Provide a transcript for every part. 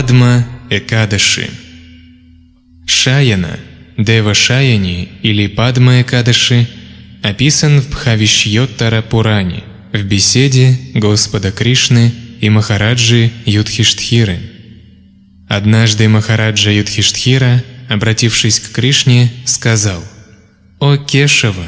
Падма Экадаши Шаяна, Дева Шаяни или Падма Экадаши описан в Бхавишьоттара Пуране в беседе Господа Кришны и Махараджи Юдхиштхиры. Однажды Махараджа Юдхиштхира, обратившись к Кришне, сказал «О Кешава,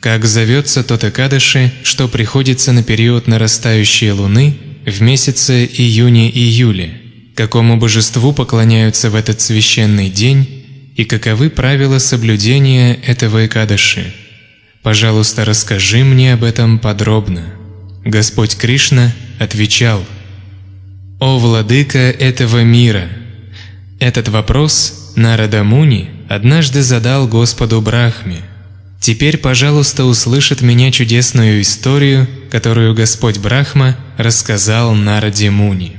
как зовется тот Экадаши, что приходится на период нарастающей луны в месяце июне-июле, какому божеству поклоняются в этот священный день и каковы правила соблюдения этого Экадаши. Пожалуйста, расскажи мне об этом подробно». Господь Кришна отвечал «О владыка этого мира!» Этот вопрос Нарада Муни однажды задал Господу Брахме – Теперь, пожалуйста, услышит меня чудесную историю, которую Господь Брахма рассказал Нараде Муни.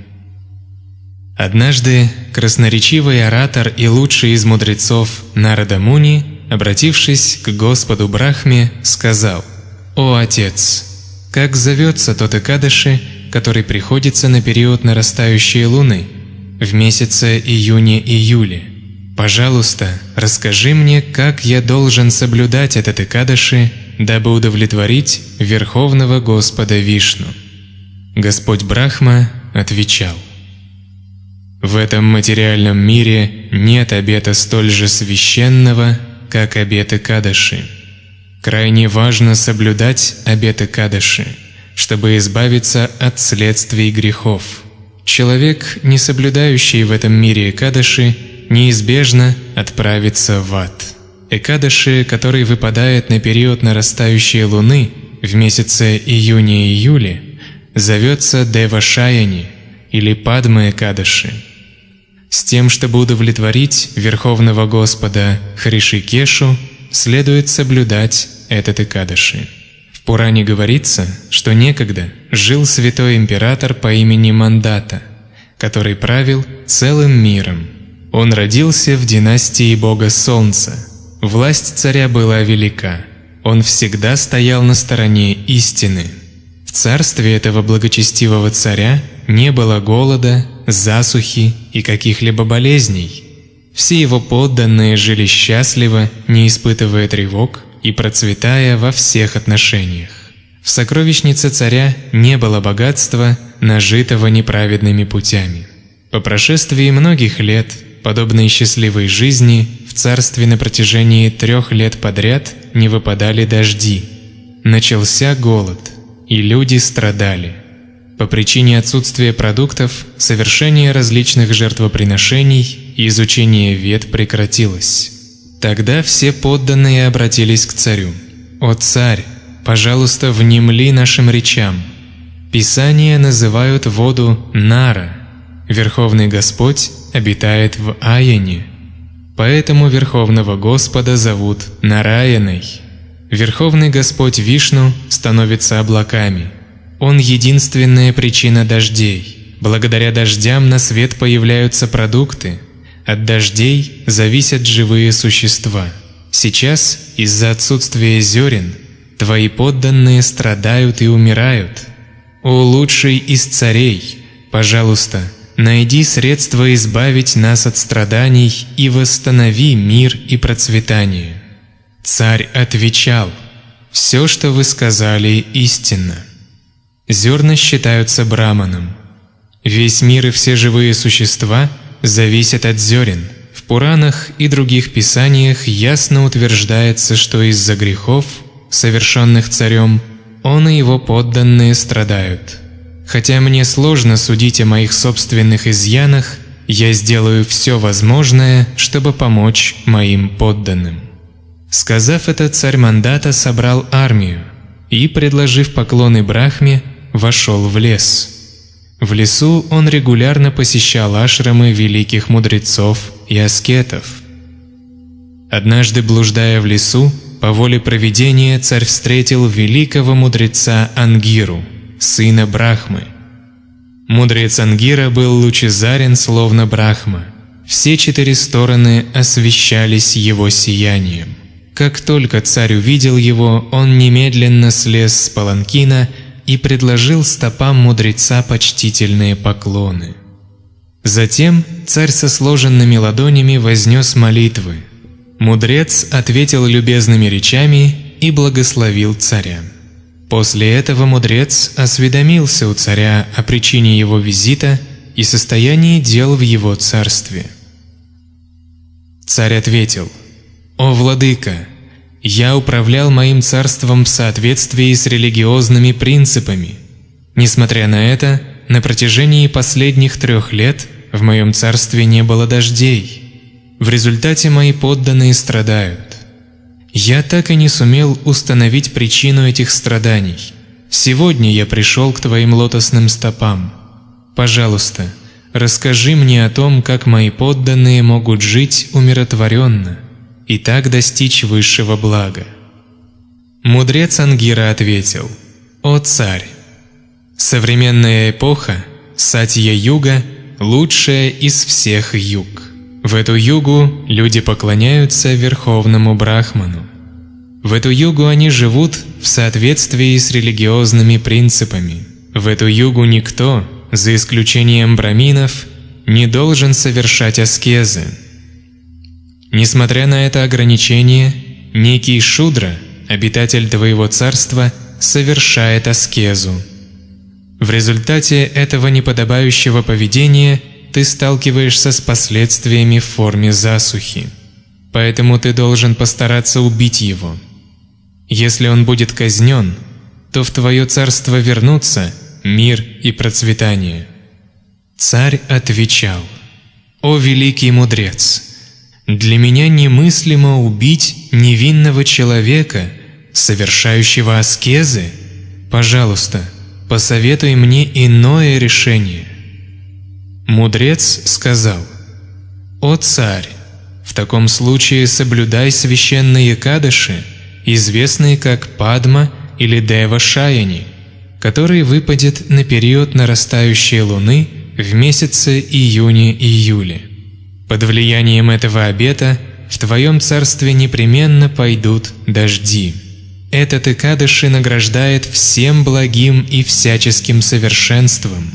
Однажды красноречивый оратор и лучший из мудрецов Нарада Муни, обратившись к Господу Брахме, сказал «О Отец, как зовется тот Икадыши, который приходится на период нарастающей луны, в месяце июне-июле?» Пожалуйста, расскажи мне, как я должен соблюдать этот Икадаши, дабы удовлетворить Верховного Господа Вишну. Господь Брахма отвечал. В этом материальном мире нет обета столь же священного, как обет Икадаши. Крайне важно соблюдать обет Икадаши, чтобы избавиться от следствий грехов. Человек, не соблюдающий в этом мире Икадаши, неизбежно отправится в ад. Экадаши, который выпадает на период нарастающей луны в месяце июня-июле, зовется Девашаяни или Падма Экадаши. С тем, чтобы удовлетворить Верховного Господа Хришикешу, следует соблюдать этот Экадаши. В Пуране говорится, что некогда жил святой император по имени Мандата, который правил целым миром – он родился в династии бога Солнца. Власть царя была велика. Он всегда стоял на стороне истины. В царстве этого благочестивого царя не было голода, засухи и каких-либо болезней. Все его подданные жили счастливо, не испытывая тревог и процветая во всех отношениях. В сокровищнице царя не было богатства, нажитого неправедными путями. По прошествии многих лет подобной счастливой жизни в царстве на протяжении трех лет подряд не выпадали дожди. Начался голод, и люди страдали. По причине отсутствия продуктов, совершение различных жертвоприношений и изучение вет прекратилось. Тогда все подданные обратились к царю. «О царь, пожалуйста, внемли нашим речам». Писания называют воду Нара. Верховный Господь обитает в Аяне. Поэтому Верховного Господа зовут Нараяной. Верховный Господь Вишну становится облаками. Он единственная причина дождей. Благодаря дождям на свет появляются продукты. От дождей зависят живые существа. Сейчас, из-за отсутствия зерен, твои подданные страдают и умирают. О лучший из царей, пожалуйста, Найди средства избавить нас от страданий и восстанови мир и процветание. Царь отвечал, «Все, что вы сказали, истинно. Зерна считаются браманом. Весь мир и все живые существа зависят от зерен. В Пуранах и других писаниях ясно утверждается, что из-за грехов, совершенных царем, он и его подданные страдают». Хотя мне сложно судить о моих собственных изъянах, я сделаю все возможное, чтобы помочь моим подданным». Сказав это, царь Мандата собрал армию и, предложив поклоны Брахме, вошел в лес. В лесу он регулярно посещал ашрамы великих мудрецов и аскетов. Однажды, блуждая в лесу, по воле провидения царь встретил великого мудреца Ангиру – сына Брахмы. Мудрец Ангира был лучезарен, словно Брахма. Все четыре стороны освещались его сиянием. Как только царь увидел его, он немедленно слез с паланкина и предложил стопам мудреца почтительные поклоны. Затем царь со сложенными ладонями вознес молитвы. Мудрец ответил любезными речами и благословил царя. После этого мудрец осведомился у царя о причине его визита и состоянии дел в его царстве. Царь ответил, «О, владыка, я управлял моим царством в соответствии с религиозными принципами. Несмотря на это, на протяжении последних трех лет в моем царстве не было дождей. В результате мои подданные страдают. Я так и не сумел установить причину этих страданий. Сегодня я пришел к твоим лотосным стопам. Пожалуйста, расскажи мне о том, как мои подданные могут жить умиротворенно и так достичь высшего блага. Мудрец Ангира ответил, «О царь, современная эпоха, Сатья-юга, лучшая из всех юг. В эту югу люди поклоняются Верховному Брахману. В эту югу они живут в соответствии с религиозными принципами. В эту югу никто, за исключением браминов, не должен совершать аскезы, Несмотря на это ограничение, некий Шудра, обитатель твоего царства, совершает аскезу. В результате этого неподобающего поведения ты сталкиваешься с последствиями в форме засухи. Поэтому ты должен постараться убить его. Если он будет казнен, то в твое царство вернутся мир и процветание. Царь отвечал, «О великий мудрец!» Для меня немыслимо убить невинного человека, совершающего аскезы. Пожалуйста, посоветуй мне иное решение. Мудрец сказал, «О царь, в таком случае соблюдай священные кадыши, известные как Падма или Дева Шаяни, который выпадет на период нарастающей луны в месяце июне-июле. Под влиянием этого обета в твоем царстве непременно пойдут дожди. Этот Икадыши награждает всем благим и всяческим совершенством.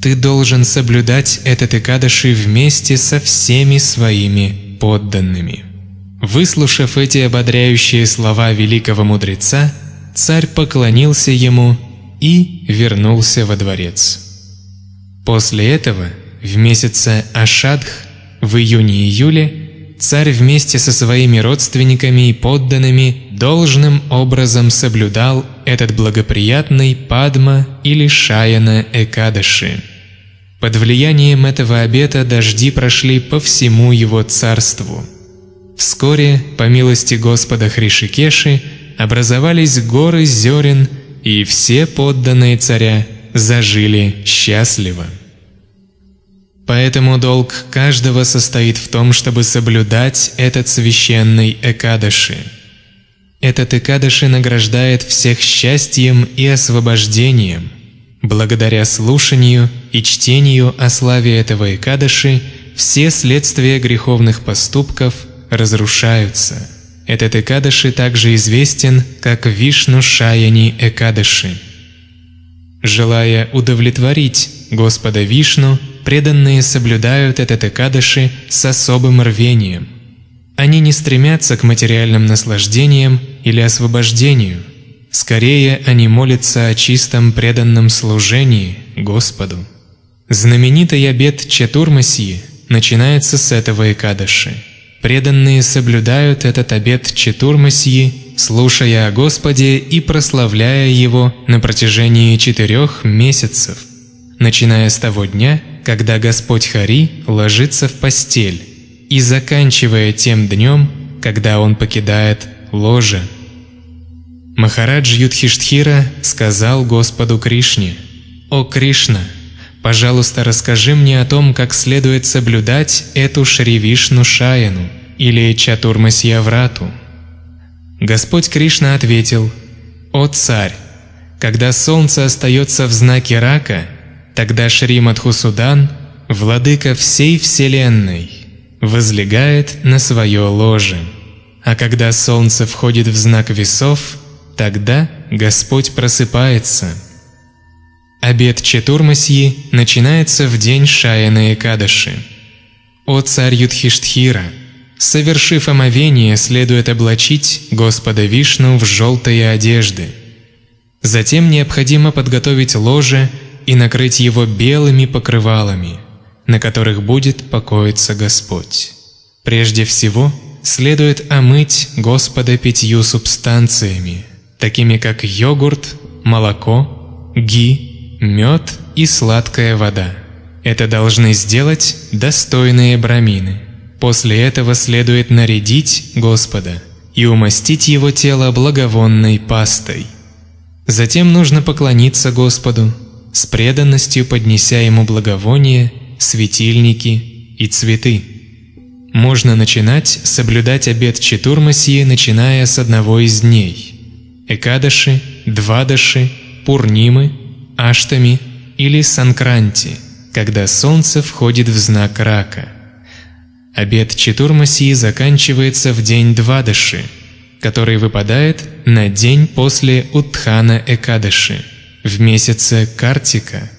Ты должен соблюдать этот Икадыши вместе со всеми своими подданными. Выслушав эти ободряющие слова великого мудреца, царь поклонился ему и вернулся во дворец. После этого – в месяце Ашадх в июне-июле царь вместе со своими родственниками и подданными должным образом соблюдал этот благоприятный Падма или Шаяна Экадаши. Под влиянием этого обета дожди прошли по всему его царству. Вскоре, по милости Господа Хришикеши, образовались горы зерен, и все подданные царя зажили счастливо. Поэтому долг каждого состоит в том, чтобы соблюдать этот священный Экадаши. Этот Экадаши награждает всех счастьем и освобождением. Благодаря слушанию и чтению о славе этого Экадаши все следствия греховных поступков разрушаются. Этот Экадаши также известен как Вишну Шаяни Экадаши. Желая удовлетворить Господа Вишну, преданные соблюдают этот Экадыши с особым рвением. Они не стремятся к материальным наслаждениям или освобождению. Скорее, они молятся о чистом преданном служении Господу. Знаменитый обет Четурмасьи начинается с этого Экадыши. Преданные соблюдают этот обет Четурмасьи, слушая о Господе и прославляя Его на протяжении четырех месяцев, начиная с того дня, когда Господь Хари ложится в постель, и заканчивая тем днем, когда он покидает ложе. Махарадж Юдхиштхира сказал Господу Кришне, «О Кришна, пожалуйста, расскажи мне о том, как следует соблюдать эту Шривишну Шаяну или Чатурмасьяврату». Господь Кришна ответил, «О царь, когда солнце остается в знаке рака – Тогда Шри Мадхусудан, владыка всей Вселенной, возлегает на свое ложе. А когда солнце входит в знак весов, тогда Господь просыпается. Обед Четурмасьи начинается в день Шаяна Экадаши. О царь Юдхиштхира! Совершив омовение, следует облачить Господа Вишну в желтые одежды. Затем необходимо подготовить ложе и накрыть его белыми покрывалами, на которых будет покоиться Господь. Прежде всего, следует омыть Господа пятью субстанциями, такими как йогурт, молоко, ги, мед и сладкая вода. Это должны сделать достойные брамины. После этого следует нарядить Господа и умастить его тело благовонной пастой. Затем нужно поклониться Господу, с преданностью поднеся Ему благовония, светильники и цветы. Можно начинать соблюдать обет Четурмасии, начиная с одного из дней – Экадаши, Двадаши, Пурнимы, Аштами или Санкранти, когда солнце входит в знак рака – Обед Четурмасии заканчивается в день Двадаши, который выпадает на день после Утхана Экадаши, в месяце Картика.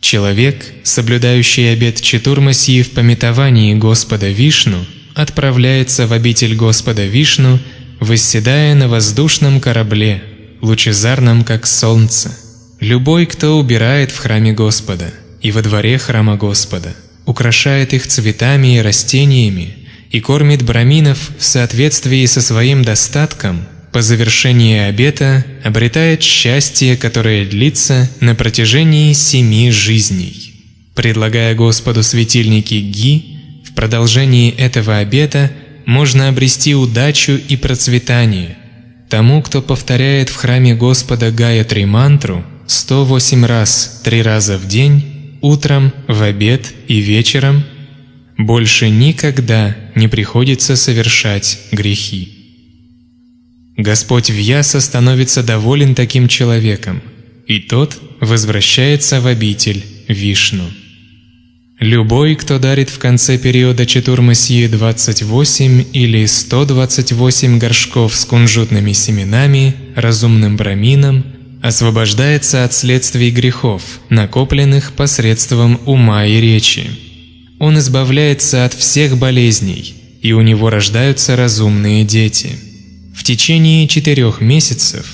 Человек, соблюдающий обед Четурмасии в пометовании Господа Вишну, отправляется в обитель Господа Вишну, восседая на воздушном корабле, лучезарном как солнце. Любой, кто убирает в храме Господа и во дворе храма Господа – украшает их цветами и растениями и кормит браминов в соответствии со своим достатком, по завершении обета обретает счастье, которое длится на протяжении семи жизней. Предлагая Господу светильники Ги, в продолжении этого обета можно обрести удачу и процветание. Тому, кто повторяет в храме Господа Гаятри мантру 108 раз, три раза в день, утром, в обед и вечером, больше никогда не приходится совершать грехи. Господь Вьяса становится доволен таким человеком, и тот возвращается в обитель Вишну. Любой, кто дарит в конце периода Четурмасьи 28 или 128 горшков с кунжутными семенами, разумным брамином, освобождается от следствий грехов, накопленных посредством ума и речи. Он избавляется от всех болезней, и у него рождаются разумные дети. В течение четырех месяцев,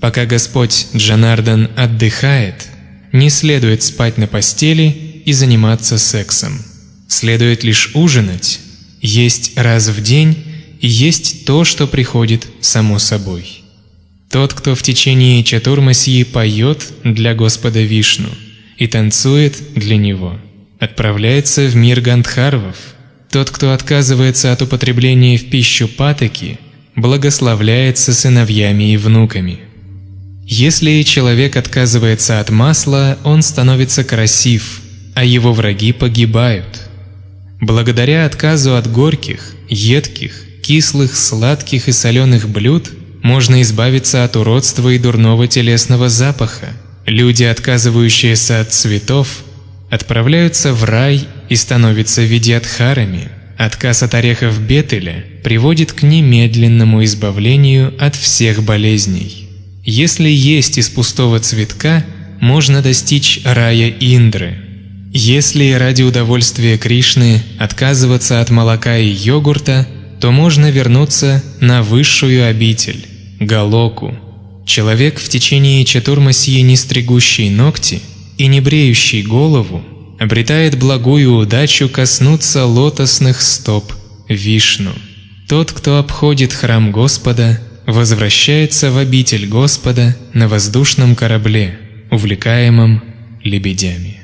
пока Господь Джанардан отдыхает, не следует спать на постели и заниматься сексом. Следует лишь ужинать, есть раз в день и есть то, что приходит само собой. Тот, кто в течение Чатурмасьи поет для Господа Вишну и танцует для Него, отправляется в мир Гандхарвов. Тот, кто отказывается от употребления в пищу патоки, благословляется сыновьями и внуками. Если человек отказывается от масла, он становится красив, а его враги погибают. Благодаря отказу от горьких, едких, кислых, сладких и соленых блюд – можно избавиться от уродства и дурного телесного запаха. Люди, отказывающиеся от цветов, отправляются в рай и становятся видиатхарами. Отказ от орехов Бетеля приводит к немедленному избавлению от всех болезней. Если есть из пустого цветка, можно достичь рая Индры. Если ради удовольствия Кришны отказываться от молока и йогурта, то можно вернуться на высшую обитель Галоку. Человек в течение Чатурмасьи не стригущий ногти и не бреющий голову обретает благую удачу коснуться лотосных стоп Вишну. Тот, кто обходит храм Господа, возвращается в обитель Господа на воздушном корабле, увлекаемом лебедями.